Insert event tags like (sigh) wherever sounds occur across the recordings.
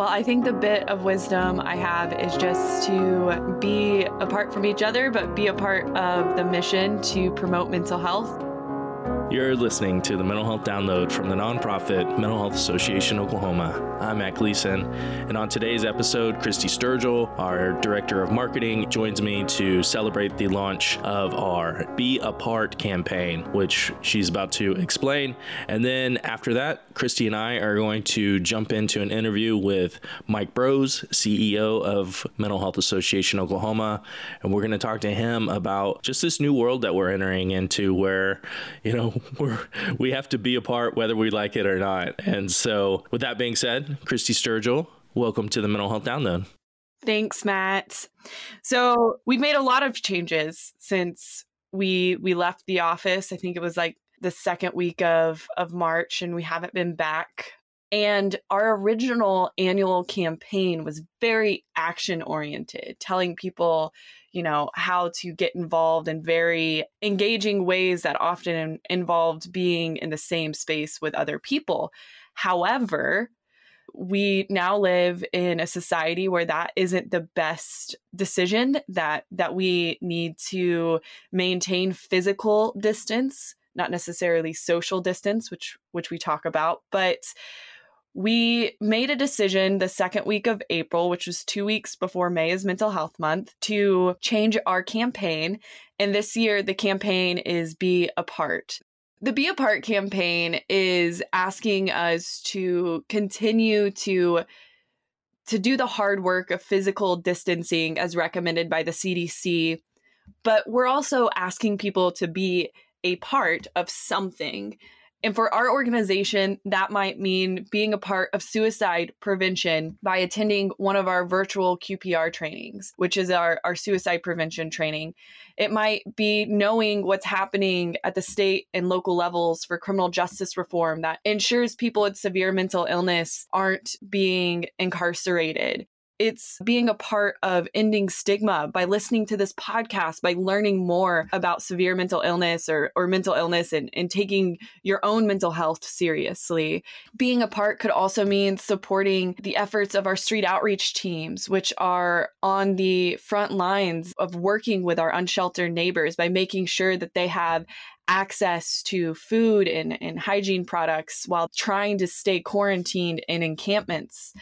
Well, I think the bit of wisdom I have is just to be apart from each other, but be a part of the mission to promote mental health. You're listening to the Mental Health Download from the nonprofit Mental Health Association Oklahoma. I'm Matt Gleason, and on today's episode, Christy Sturgill, our Director of Marketing, joins me to celebrate the launch of our Be a Part campaign, which she's about to explain. And then after that, Christy and I are going to jump into an interview with Mike Brose, CEO of Mental Health Association Oklahoma, and we're going to talk to him about just this new world that we're entering into where, you know, (laughs) we're we have to be a part whether we like it or not. And so, with that being said, Christy Sturgill, welcome to the Mental Health Download. Thanks, Matt. So we've made a lot of changes since we we left the office. I think it was like the second week of of March, and we haven't been back. And our original annual campaign was very action oriented, telling people you know, how to get involved in very engaging ways that often involved being in the same space with other people. However, we now live in a society where that isn't the best decision that that we need to maintain physical distance not necessarily social distance which which we talk about but we made a decision the second week of April, which was two weeks before May is Mental Health Month, to change our campaign. And this year, the campaign is Be a Part. The Be a Part campaign is asking us to continue to to do the hard work of physical distancing as recommended by the CDC, but we're also asking people to be a part of something. And for our organization, that might mean being a part of suicide prevention by attending one of our virtual QPR trainings, which is our, our suicide prevention training. It might be knowing what's happening at the state and local levels for criminal justice reform that ensures people with severe mental illness aren't being incarcerated it's being a part of ending stigma by listening to this podcast, by learning more about severe mental illness or, or mental illness and, and taking your own mental health seriously. Being a part could also mean supporting the efforts of our street outreach teams, which are on the front lines of working with our unsheltered neighbors by making sure that they have access to food and, and hygiene products while trying to stay quarantined in encampments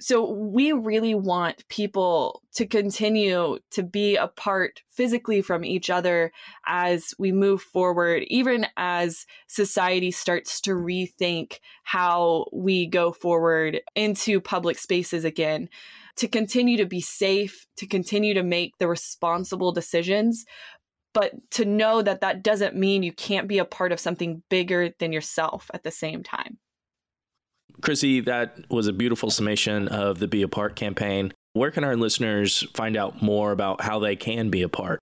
so we really want people to continue to be apart physically from each other as we move forward even as society starts to rethink how we go forward into public spaces again to continue to be safe to continue to make the responsible decisions. But to know that that doesn't mean you can't be a part of something bigger than yourself at the same time Chrissy, that was a beautiful summation of the Be a Part campaign. Where can our listeners find out more about how they can be a part?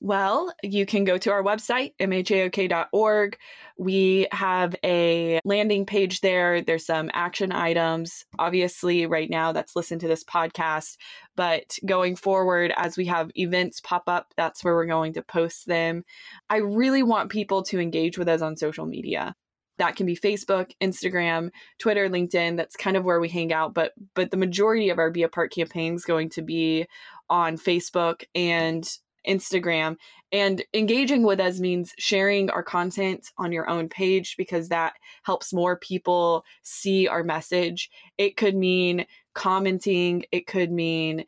Well, you can go to our website, mhaok.org. We have a landing page there. There's some action items. Obviously, right now, that's listen to this podcast. But going forward, as we have events pop up, that's where we're going to post them. I really want people to engage with us on social media that can be Facebook, Instagram, Twitter, LinkedIn. That's kind of where we hang out. But but the majority of our Be a Part campaign is going to be on Facebook and Instagram. And engaging with us means sharing our content on your own page because that helps more people see our message. It could mean commenting, it could mean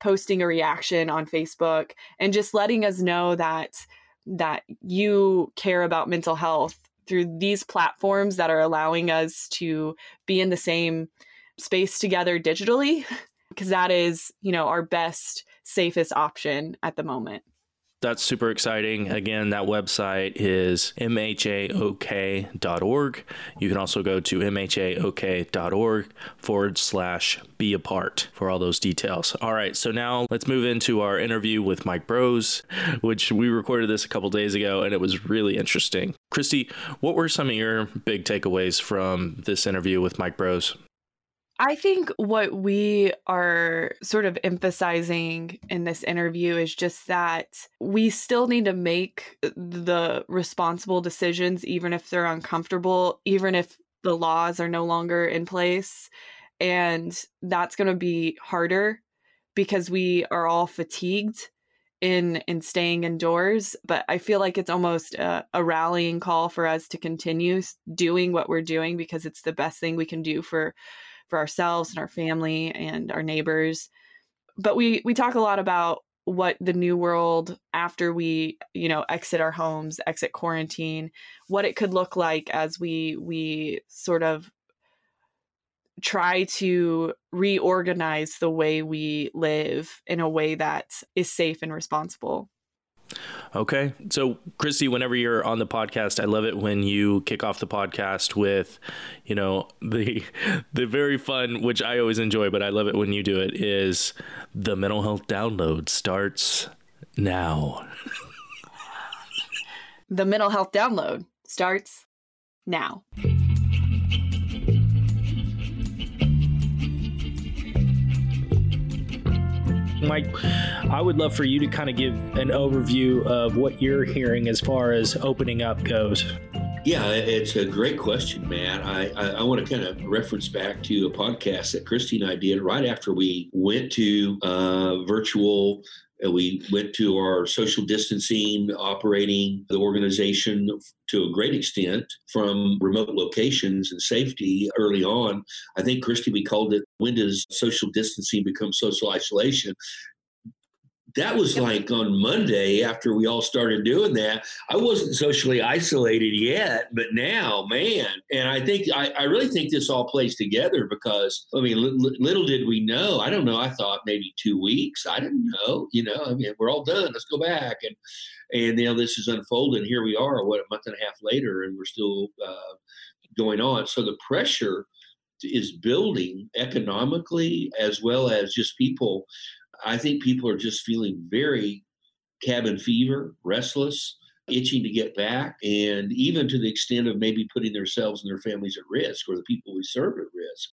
posting a reaction on Facebook and just letting us know that that you care about mental health through these platforms that are allowing us to be in the same space together digitally because that is you know our best safest option at the moment that's super exciting. Again, that website is mhaok.org. You can also go to mhaok.org forward slash be a part for all those details. All right, so now let's move into our interview with Mike Brose, which we recorded this a couple days ago and it was really interesting. Christy, what were some of your big takeaways from this interview with Mike Brose? I think what we are sort of emphasizing in this interview is just that we still need to make the responsible decisions, even if they're uncomfortable, even if the laws are no longer in place. And that's going to be harder because we are all fatigued in in staying indoors but i feel like it's almost a, a, rallying call for us to continue doing what we're doing because it's the best thing we can do for for ourselves and our family and our neighbors but we we talk a lot about what the new world after we you know exit our homes exit quarantine what it could look like as we we sort of try to reorganize the way we live in a way that is safe and responsible. Okay. So, Christy, whenever you're on the podcast, I love it when you kick off the podcast with, you know, the (laughs) the very fun, which I always enjoy, but I love it when you do it, is the mental health download starts now. (laughs) the mental health download starts now. Mike, I would love for you to kind of give an overview of what you're hearing as far as opening up goes. Yeah, it's a great question, Matt. I, I, I, want to kind of reference back to a podcast that Christy and I did right after we went to uh, virtual we went to our social distancing, operating the organization to a great extent from remote locations and safety early on. I think, Christy, we called it when does social distancing become social isolation? That was like on Monday after we all started doing that. I wasn't socially isolated yet, but now, man, and I think I, I really think this all plays together because I mean, li- little did we know. I don't know. I thought maybe two weeks. I didn't know. You know, I mean, we're all done. Let's go back and and you know this is unfolding. Here we are, what a month and a half later, and we're still uh, going on. So the pressure is building economically as well as just people I think people are just feeling very cabin fever, restless, itching to get back, and even to the extent of maybe putting themselves and their families at risk or the people we serve at risk.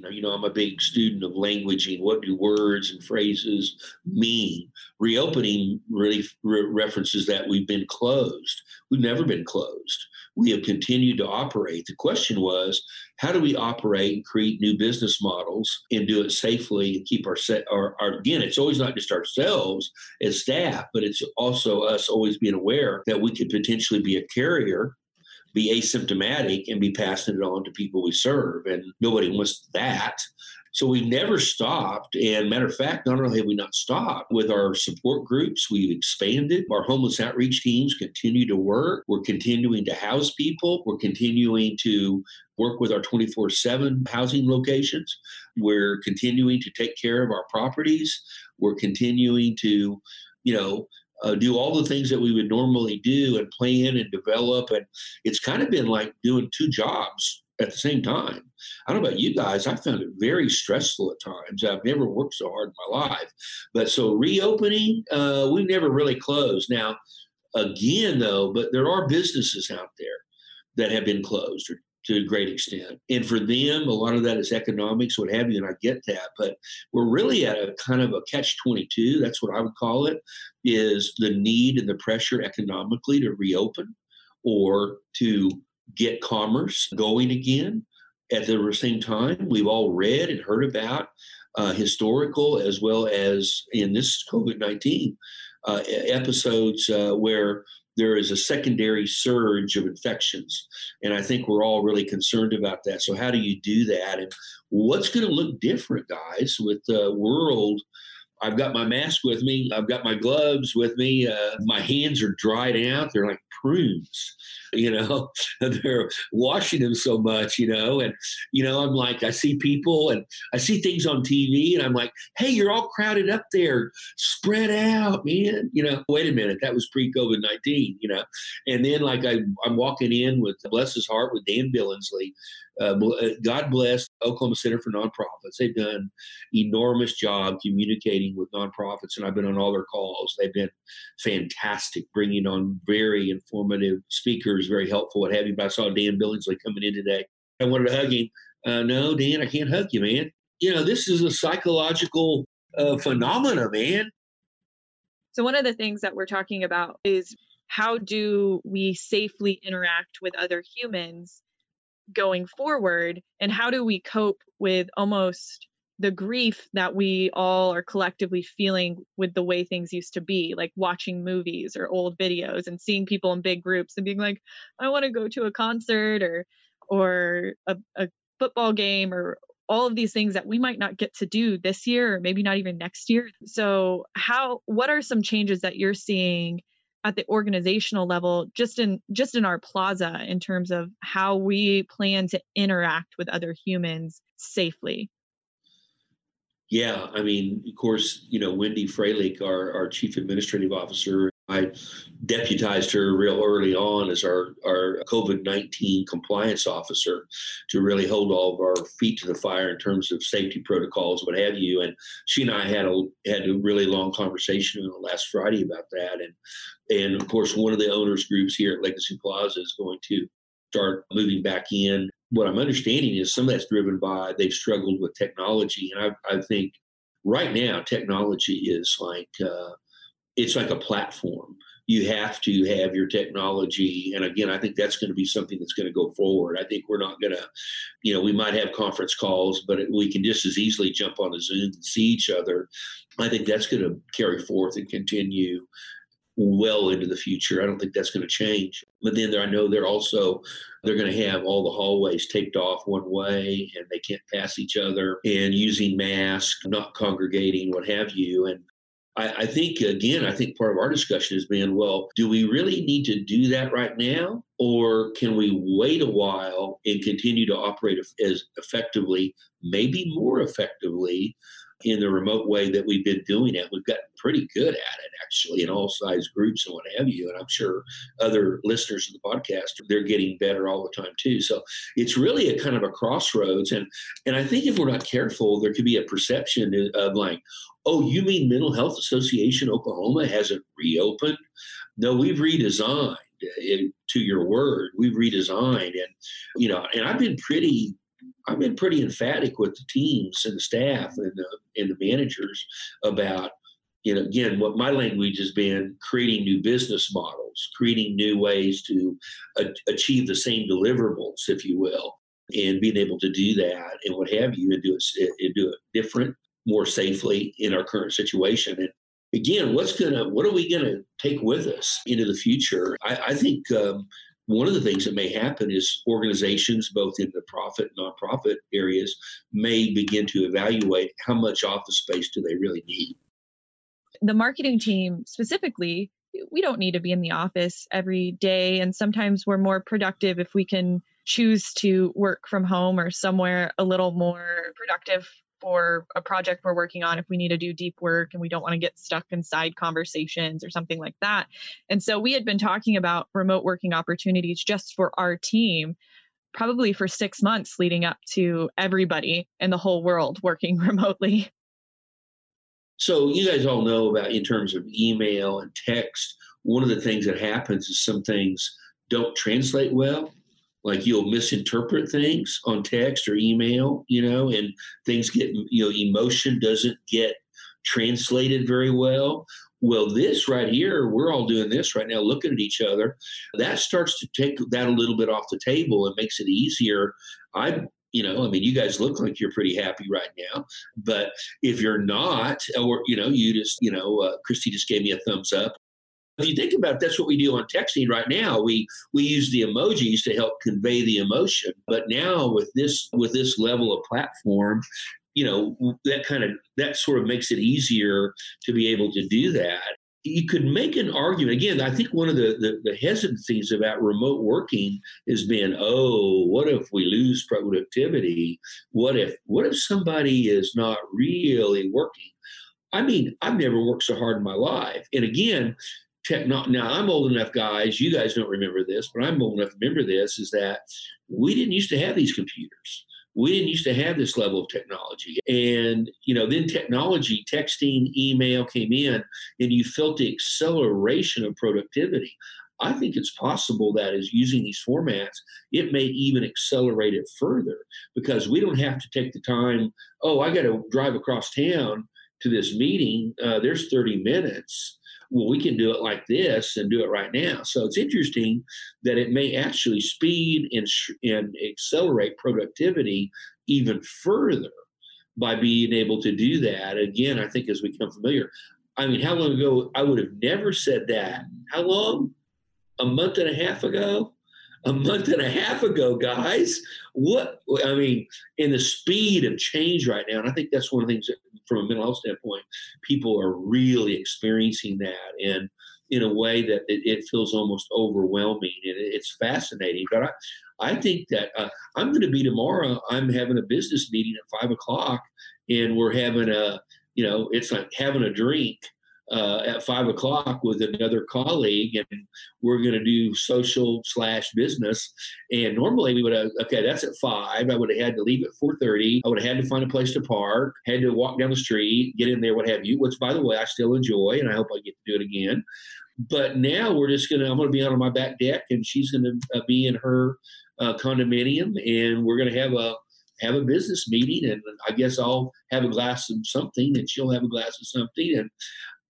Now, you know, I'm a big student of languaging. What do words and phrases mean? Reopening really re- references that we've been closed. We've never been closed we have continued to operate. The question was, how do we operate and create new business models and do it safely and keep our, our, our again, it's always not just ourselves as staff, but it's also us always being aware that we could potentially be a carrier be asymptomatic and be passing it on to people we serve. And nobody wants that. So we've never stopped. And matter of fact, not only have we not stopped with our support groups, we've expanded. Our homeless outreach teams continue to work. We're continuing to house people. We're continuing to work with our 24 7 housing locations. We're continuing to take care of our properties. We're continuing to, you know, uh, do all the things that we would normally do and plan and develop. And it's kind of been like doing two jobs at the same time. I don't know about you guys, I found it very stressful at times. I've never worked so hard in my life. But so reopening, uh, we never really closed. Now, again, though, but there are businesses out there that have been closed or to a great extent. And for them, a lot of that is economics, what have you, and I get that. But we're really at a kind of a catch 22, that's what I would call it, is the need and the pressure economically to reopen or to get commerce going again. At the same time, we've all read and heard about uh, historical as well as in this COVID 19 uh, episodes uh, where there is a secondary surge of infections. And I think we're all really concerned about that. So, how do you do that? And what's going to look different, guys, with the world? I've got my mask with me. I've got my gloves with me. Uh, my hands are dried out. They're like prunes you know (laughs) they're washing them so much you know and you know i'm like i see people and i see things on tv and i'm like hey you're all crowded up there spread out man you know wait a minute that was pre-covid-19 you know and then like I, i'm walking in with bless his heart with dan billingsley uh, uh, God bless Oklahoma Center for Nonprofits. They've done enormous job communicating with nonprofits, and I've been on all their calls. They've been fantastic, bringing on very informative speakers, very helpful, what have you. But I saw Dan Billingsley coming in today. I wanted to hug him. Uh, no, Dan, I can't hug you, man. You know, this is a psychological uh, phenomena, man. So one of the things that we're talking about is how do we safely interact with other humans going forward and how do we cope with almost the grief that we all are collectively feeling with the way things used to be like watching movies or old videos and seeing people in big groups and being like i want to go to a concert or or a, a football game or all of these things that we might not get to do this year or maybe not even next year. So how what are some changes that you're seeing at the organizational level just in just in our plaza in terms of how we plan to interact with other humans safely yeah, I mean, of course, you know, Wendy Freilich, our, our chief administrative officer, I deputized her real early on as our, our COVID 19 compliance officer to really hold all of our feet to the fire in terms of safety protocols, what have you. And she and I had a, had a really long conversation last Friday about that. And, and of course, one of the owners groups here at Legacy Plaza is going to start moving back in what I'm understanding is some of that's driven by they've struggled with technology, and I, I think right now technology is like uh, it's like a platform. You have to have your technology, and again, I think that's going to be something that's going to go forward. I think we're not going to, you know, we might have conference calls, but we can just as easily jump on a Zoom and see each other. I think that's going to carry forth and continue well into the future. I don't think that's going to change. But then I know they're also they're going to have all the hallways taped off one way, and they can't pass each other, and using masks, not congregating, what have you. And I, I think again, I think part of our discussion has been, well, do we really need to do that right now, or can we wait a while and continue to operate as effectively, maybe more effectively? In the remote way that we've been doing it. We've gotten pretty good at it, actually, in all size groups and what have you. And I'm sure other listeners of the podcast, they're getting better all the time too. So it's really a kind of a crossroads. And and I think if we're not careful, there could be a perception of like, oh, you mean Mental Health Association Oklahoma hasn't reopened? No, we've redesigned. Eh, it, to your word, we've redesigned, and you know, and I've been pretty I've been pretty emphatic with the teams and the staff and the, and the managers about, you know, again, what my language has been creating new business models, creating new ways to a- achieve the same deliverables, if you will, and being able to do that and what have you, and do it and do it different, more safely in our current situation. And again, what's gonna, what are we gonna take with us into the future? I, I think. Um, one of the things that may happen is organizations, both in the profit and nonprofit areas, may begin to evaluate how much office space do they really need. The marketing team specifically, we don't need to be in the office every day. And sometimes we're more productive if we can choose to work from home or somewhere a little more productive for a project we're working on if we need to do deep work and we don't want to get stuck in side conversations or something like that. And so we had been talking about remote working opportunities just for our team probably for 6 months leading up to everybody in the whole world working (laughs) remotely. So you guys all know about in terms of email and text, one of the things that happens is some things don't translate well like you'll misinterpret things on text or email you know and things get you know emotion doesn't get translated very well. Well this right here we're all doing this right now looking at each other. That starts to take that a little bit off the table and makes it easier. I you know i mean you guys look like you're pretty happy right now but if you're not or you know you just you know uh, christy just gave me a thumbs up if you think about it, that's what we do on texting right now. We we use the emojis to help convey the emotion. But now with this with this level of platform, you know, that kind of that sort of makes it easier to be able to do that. You could make an argument. Again, I think one of the, the, the hesitancies about remote working has been, oh, what if we lose productivity? What if what if somebody is not really working? I mean, I've never worked so hard in my life. And again, now i'm old enough guys you guys don't remember this but i'm old enough to remember this is that we didn't used to have these computers we didn't used to have this level of technology and you know then technology texting email came in and you felt the acceleration of productivity I think it's possible that as using these formats, it may even accelerate it further because we don't have to take the time. Oh, I got to drive across town to this meeting. Uh, there's 30 minutes well, we can do it like this and do it right now. So it's interesting that it may actually speed and, and accelerate productivity even further by being able to do that. Again, I think as we become familiar, I mean, how long ago? I would have never said that. How long? A month and a half ago? A month and a half ago, guys. What? I mean, in the speed of change right now, and I think that's one of the things that, from a mental health standpoint, people are really experiencing that. And in a way that it, it feels almost overwhelming and it, it's fascinating. But I, I think that uh, I'm going to be tomorrow. I'm having a business meeting at five o'clock, and we're having a you know, it's like having a drink uh, at five o'clock with another colleague, and we're going to do social slash business. And normally we would have okay, that's at five. I would have had to leave at four thirty. I would have had to find a place to park, had to walk down the street, get in there, what have you. Which, by the way, I still enjoy, and I hope I get to do it again. But now we're just gonna. I'm gonna be out on my back deck, and she's gonna uh, be in her uh, condominium, and we're gonna have a have a business meeting and I guess I'll have a glass of something and she'll have a glass of something. And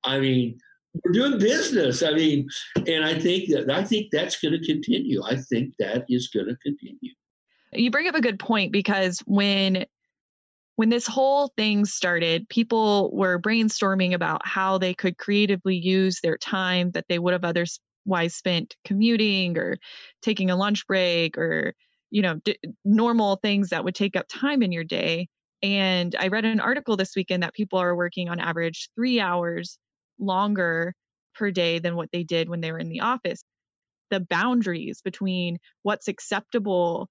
I mean, we're doing business. I mean, and I think that I think that's going to continue. I think that is going to continue. You bring up a good point because when when this whole thing started, people were brainstorming about how they could creatively use their time that they would have otherwise spent commuting or taking a lunch break or you know d- normal things that would take up time in your day and i read an article this weekend that people are working on average three hours longer per day than what they did when they were in the office. The boundaries between what's acceptable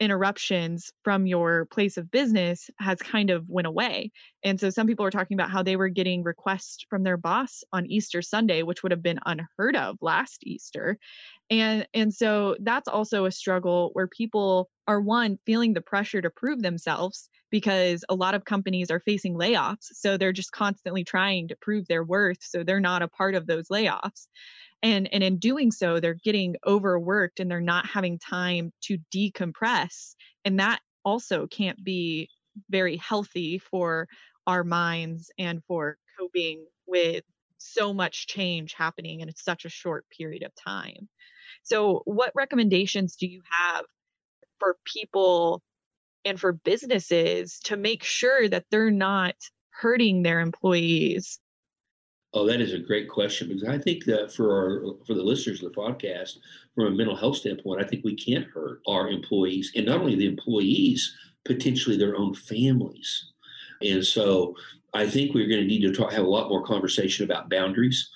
interruptions from your place of business has kind of went away. And so some people were talking about how they were getting requests from their boss on easter sunday which would have been unheard of last easter. And and so that's also a struggle where people are one feeling the pressure to prove themselves because a lot of companies are facing layoffs so they're just constantly trying to prove their worth so they're not a part of those layoffs and and in doing so they're getting overworked and they're not having time to decompress and that also can't be very healthy for our minds and for coping with so much change happening in such a short period of time. So what recommendations do you have for people and for businesses to make sure that they're not hurting their employees Oh, that is a great question because I think that for our for the listeners of the podcast, from a mental health standpoint, I think we can't hurt our employees, and not only the employees, potentially their own families. And so, I think we're going to need to talk, have a lot more conversation about boundaries.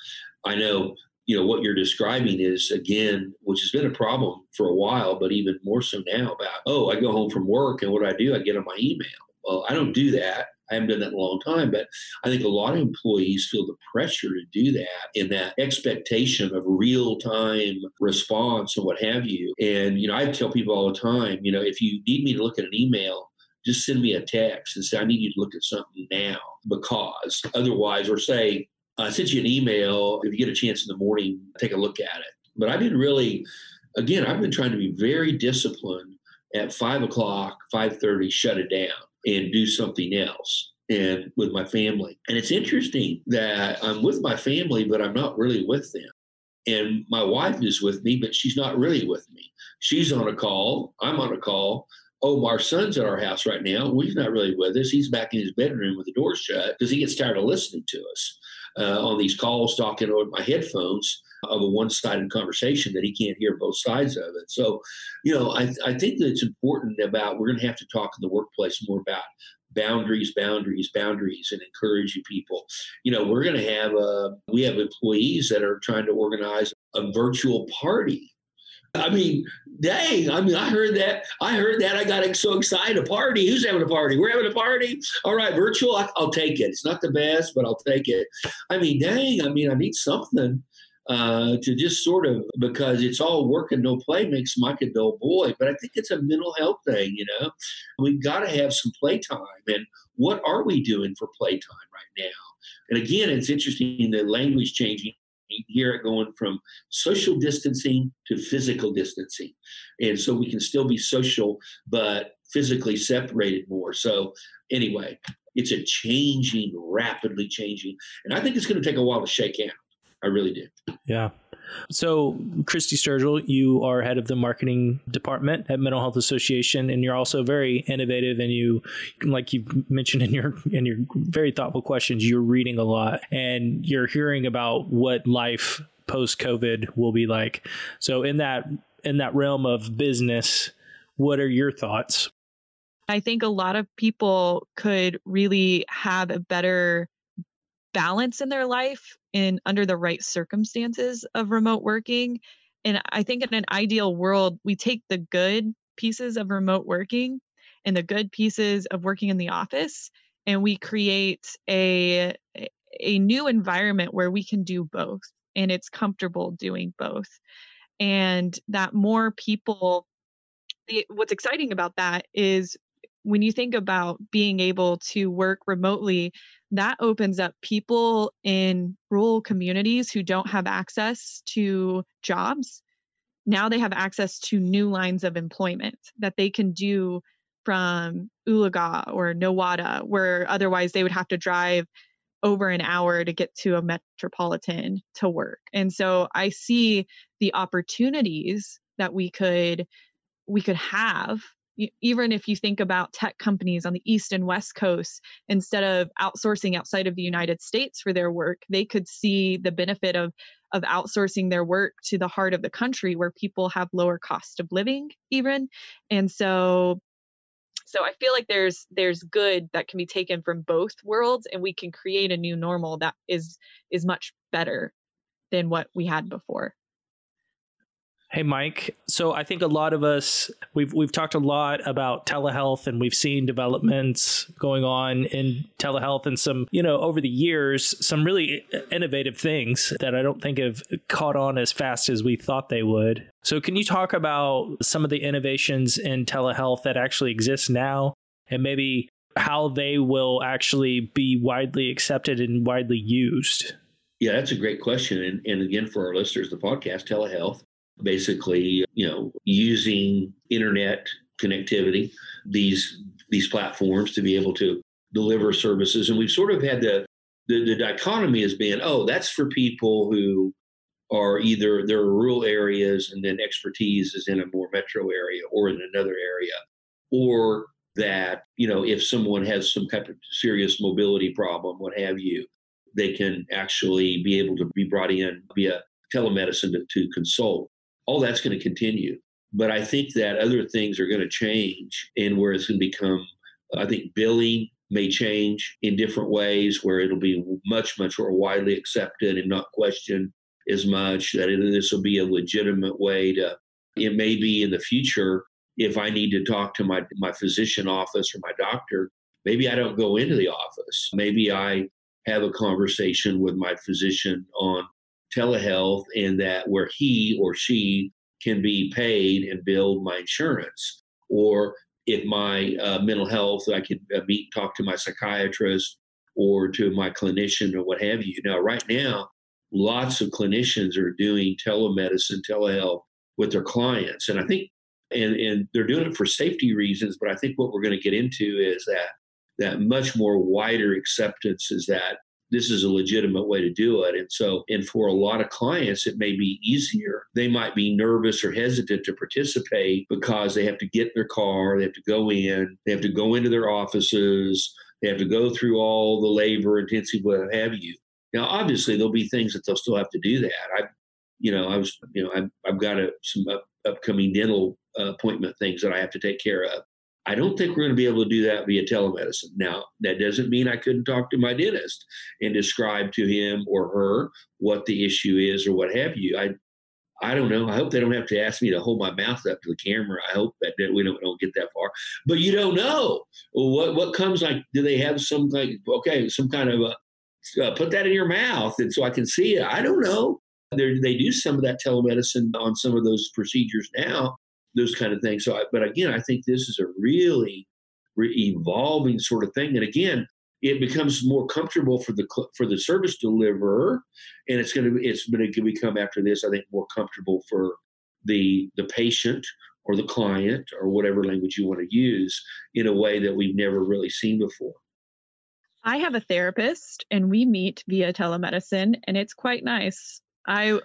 I know you know what you're describing is again which has been a problem for a while but even more so now about oh i go home from work and what do i do i get on my email well i don't do that I haven't done that in a long time, but I think a lot of employees feel the pressure to do that in that expectation of real time response and what have you. And, you know, I tell people all the time, you know, if you need me to look at an email, just send me a text and say, I need you to look at something now because otherwise, or say, I sent you an email. If you get a chance in the morning, take a look at it. But I didn't really, again, I've been trying to be very disciplined at five o'clock, 5.30, shut it down and do something else and with my family. And it's interesting that I'm with my family, but I'm not really with them. And my wife is with me, but she's not really with me. She's on a call. I'm on a call. Oh, our son's at our house right now. He's not really with us. He's back in his bedroom with the door shut because he gets tired of listening to us uh, on these calls, talking over my headphones of a one-sided conversation that he can't hear both sides of it. So, you know, I, I think that it's important about we're going to have to talk in the workplace more about boundaries, boundaries, boundaries, and encouraging people. You know, we're going to have a uh, we have employees that are trying to organize a virtual party. I mean, dang! I mean, I heard that. I heard that. I got so excited. A party. Who's having a party? We're having a party. All right, virtual. I, will take it. It's not the best, but I'll take it. I mean, dang! I mean, I need something uh, to just sort of because it's all work and no play makes Mike a dull boy. But I think it's a mental health thing, you know. We've got to have some playtime. And what are we doing for playtime right now? And again, it's interesting the language changing. You hear it going from social distancing to physical distancing. And so we can still be social, but physically separated more. So, anyway, it's a changing, rapidly changing. And I think it's going to take a while to shake out. I really do. Yeah. So, Christy Sturgill, you are head of the marketing department at Mental Health Association, and you're also very innovative. And you, like you mentioned in your in your very thoughtful questions, you're reading a lot and you're hearing about what life post COVID will be like. So, in that in that realm of business, what are your thoughts? I think a lot of people could really have a better balance in their life in under the right circumstances of remote working. And I think in an ideal world, we take the good pieces of remote working and the good pieces of working in the office and we create a a new environment where we can do both and it's comfortable doing both and that more people the, what's exciting about that is when you think about being able to work remotely, that opens up people in rural communities who don't have access to jobs. Now they have access to new lines of employment that they can do from Oologah or Nowata, where otherwise they would have to drive over an hour to get to a metropolitan to work. And so I see the opportunities that we could we could have even if you think about tech companies on the east and west coast instead of outsourcing outside of the united states for their work they could see the benefit of of outsourcing their work to the heart of the country where people have lower cost of living even. And so so i feel like there's there's good that can be taken from both worlds and we can create a new normal that is is much better than what we had before Hey Mike, so I think a lot of us we've we've talked a lot about telehealth and we've seen developments going on in telehealth and some, you know, over the years some really innovative things that I don't think have caught on as fast as we thought they would. So can you talk about some of the innovations in telehealth that actually exist now and maybe how they will actually be widely accepted and widely used? Yeah, that's a great question. And, and again, for our listeners, the podcast, telehealth, basically, you know, using internet connectivity, these these platforms to be able to deliver services. And we've sort of had the the, the dichotomy has been, oh, that's for people who are either there are rural areas and then expertise is in a more metro area or in another area, or that you know if someone has some type of serious mobility problem, what have you, they can actually be able to be brought in via telemedicine to, to consult all that's going to continue. But I think that other things are going to change and where it's going to become, I think billing may change in different ways where it'll be much, much more widely accepted and not questioned as much. That this will be a legitimate way to, it may be in the future if I need to talk to my, my physician office or my doctor, maybe I don't go into the office. Maybe I have a conversation with my physician on telehealth and that where he or she can be paid and build my insurance. Or if my uh, mental health, I can uh, meet, talk to my psychiatrist or to my clinician or what have you. Now, right now, lots of clinicians are doing telemedicine, telehealth with their clients. And I think, and, and they're doing it for safety reasons, but I think what we're going to get into is that that much more wider acceptance is that this is a legitimate way to do it. And so, and for a lot of clients, it may be easier. They might be nervous or hesitant to participate because they have to get in their car, they have to go in, they have to go into their offices, they have to go through all the labor intensive, what have you. Now, obviously, there'll be things that they'll still have to do that. I, you know, I was, you know, I've, I've got a, some up, upcoming dental uh, appointment things that I have to take care of. I don't think we're going to be able to do that via telemedicine. Now, that doesn't mean I couldn't talk to my dentist and describe to him or her what the issue is or what have you. I I don't know. I hope they don't have to ask me to hold my mouth up to the camera. I hope that, we don't, don't get that far. But you don't know what what comes like. Do they have some like okay, some kind of a uh, put that in your mouth and so I can see it? I don't know. They're, they do some of that telemedicine on some of those procedures now those kind of things. So, I, but again, I think this is a really re- evolving sort of thing. And again, it becomes more comfortable for the for the service deliverer, and it's going to it's going to become after this, I think, more comfortable for the the patient or the client or whatever language you want to use in a way that we've never really seen before. I have a therapist and we meet via telemedicine and it's quite nice. I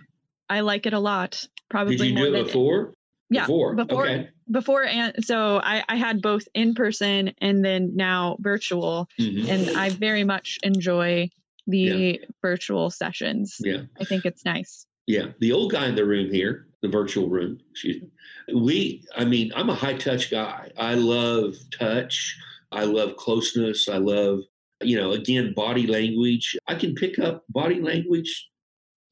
I like it a lot. Probably Did you do it before? Yeah Before. before Okay. before and so I, I had both in person and then now virtual Mhm. and I very much enjoy the virtual sessions. Yeah. I think it's nice. Yeah, the old guy in the room here, the virtual room, excuse me. We, I mean, I'm a high touch guy. I love touch. I love closeness. I love, you know, again, body language. I can pick up body language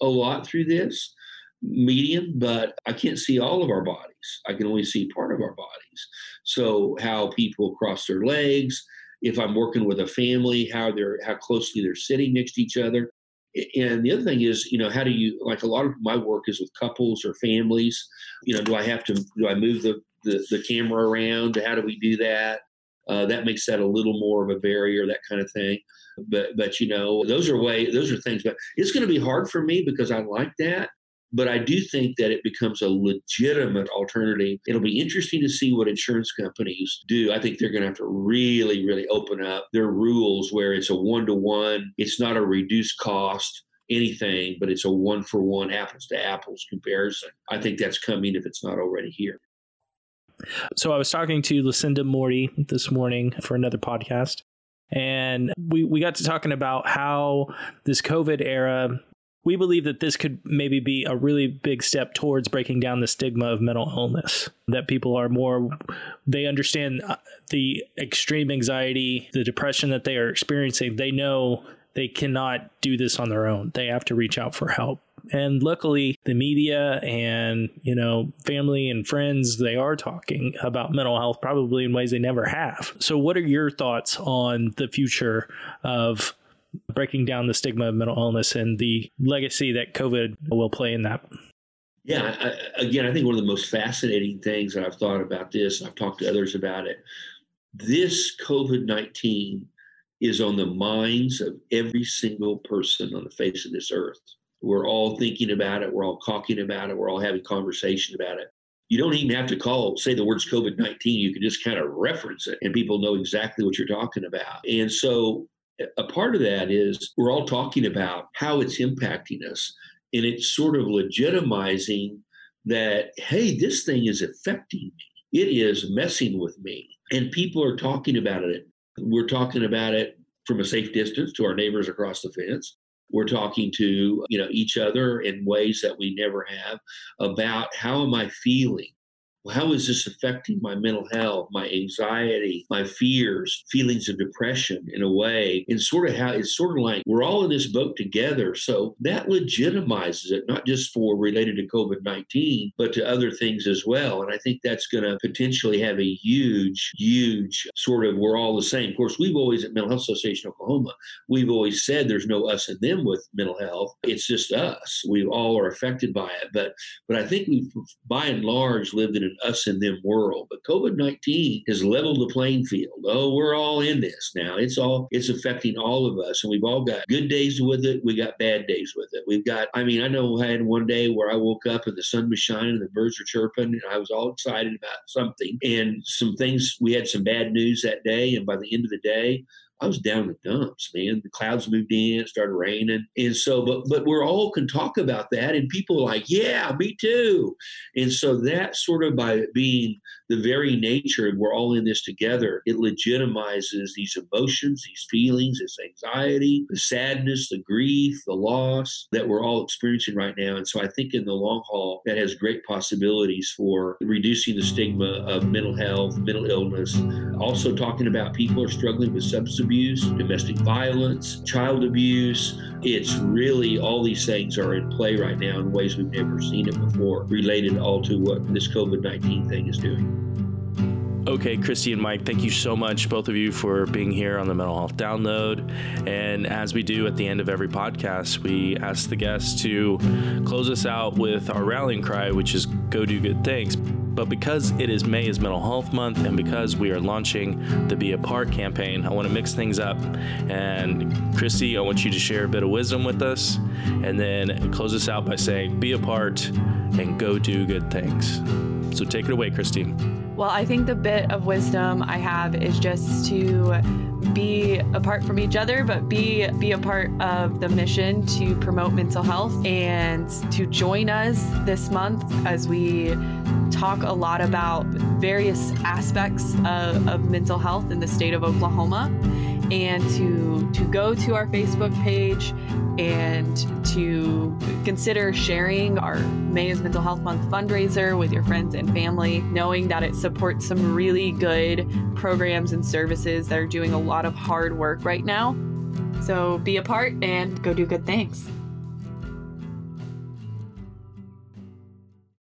a lot through this medium, but I can't see all of our bodies. I can only see part of our bodies. So how people cross their legs, if I'm working with a family, how they're how closely they're sitting next to each other. And the other thing is, you know, how do you like a lot of my work is with couples or families. You know, do I have to do I move the the, the camera around? How do we do that? Uh, that makes that a little more of a barrier, that kind of thing. But but you know, those are way those are things. But it's going to be hard for me because I like that. But I do think that it becomes a legitimate alternative. It'll be interesting to see what insurance companies do. I think they're going to have to really, really open up their rules where it's a one to one, it's not a reduced cost, anything, but it's a one for one, apples to apples comparison. I think that's coming if it's not already here. So I was talking to Lucinda Morty this morning for another podcast, and we, we got to talking about how this COVID era, we believe that this could maybe be a really big step towards breaking down the stigma of mental illness. That people are more, they understand uh, the extreme anxiety, the depression that they are experiencing. They know they cannot do this on their own. They have to reach out for help. And luckily, the media and, you know, family and friends, they are talking about mental health probably in ways they never have. So, what are your thoughts on the future of breaking down the stigma of mental illness and the legacy that COVID will play in that? Yeah, I, again, I think one of the most fascinating things that I've thought about this, I've talked to others about it. This COVID 19 is on the minds of every single person on the face of this earth. We're all thinking about it. We're all talking about it. We're all having conversation about it. You don't even have to call, say the words COVID 19. You can just kind of reference it and people know exactly what you're talking about. And so a part of that is we're all talking about how it's impacting us. And it's sort of legitimizing that, hey, this thing is affecting me. It is messing with me. And people are talking about it. We're talking about it from a safe distance to our neighbors across the fence. We're talking to you know each other in ways that we never have about how am I feeling? How is this affecting my mental health, my anxiety, my fears, feelings of depression in a way? And sort of how it's sort of like we're all in this boat together. So that legitimizes it, not just for related to COVID 19, but to other things as well. And I think that's going to potentially have a huge, huge sort of we're all the same. Of course, we've always at Mental Health Association Oklahoma, we've always said there's no us and them with mental health. It's just us. We all are affected by it. But but I think we've by and large lived in an us and them world. But COVID 19 has leveled the playing field. Oh, we're all in this now. It's all, it's affecting all of us. And we've all got good days with it. We got bad days with it. We've got, I mean, I know I had one day where I woke up and the sun was shining and the birds were chirping and I was all excited about something. And some things, we had some bad news that day. And by the end of the day, I was down in the dumps, man. The clouds moved in, it started raining. And so, but but we're all can talk about that. And people are like, yeah, me too. And so that sort of by being the very nature, and we're all in this together, it legitimizes these emotions, these feelings, this anxiety, the sadness, the grief, the loss that we're all experiencing right now. And so I think in the long haul, that has great possibilities for reducing the stigma of mental health, mental illness. Also talking about people are struggling with substance abuse, domestic violence, child abuse. It's really all these things are in play right now in ways we've never seen it before, related all to what this COVID 19 thing is doing. Okay, Christy and Mike, thank you so much, both of you, for being here on the Mental Health Download. And as we do at the end of every podcast, we ask the guests to close us out with our rallying cry, which is go do good things. But because it is May is Mental Health Month and because we are launching the Be a Part campaign, I want to mix things up. And Christy, I want you to share a bit of wisdom with us and then close us out by saying, Be a part and go do good things. So take it away, Christy. Well, I think the bit of wisdom I have is just to be apart from each other, but be be a part of the mission to promote mental health and to join us this month as we talk a lot about various aspects of, of mental health in the state of Oklahoma and to to go to our Facebook page and to consider sharing our May is Mental Health Month fundraiser with your friends and family, knowing that it supports some really good programs and services that are doing a lot of hard work right now. So be a part and go do good things.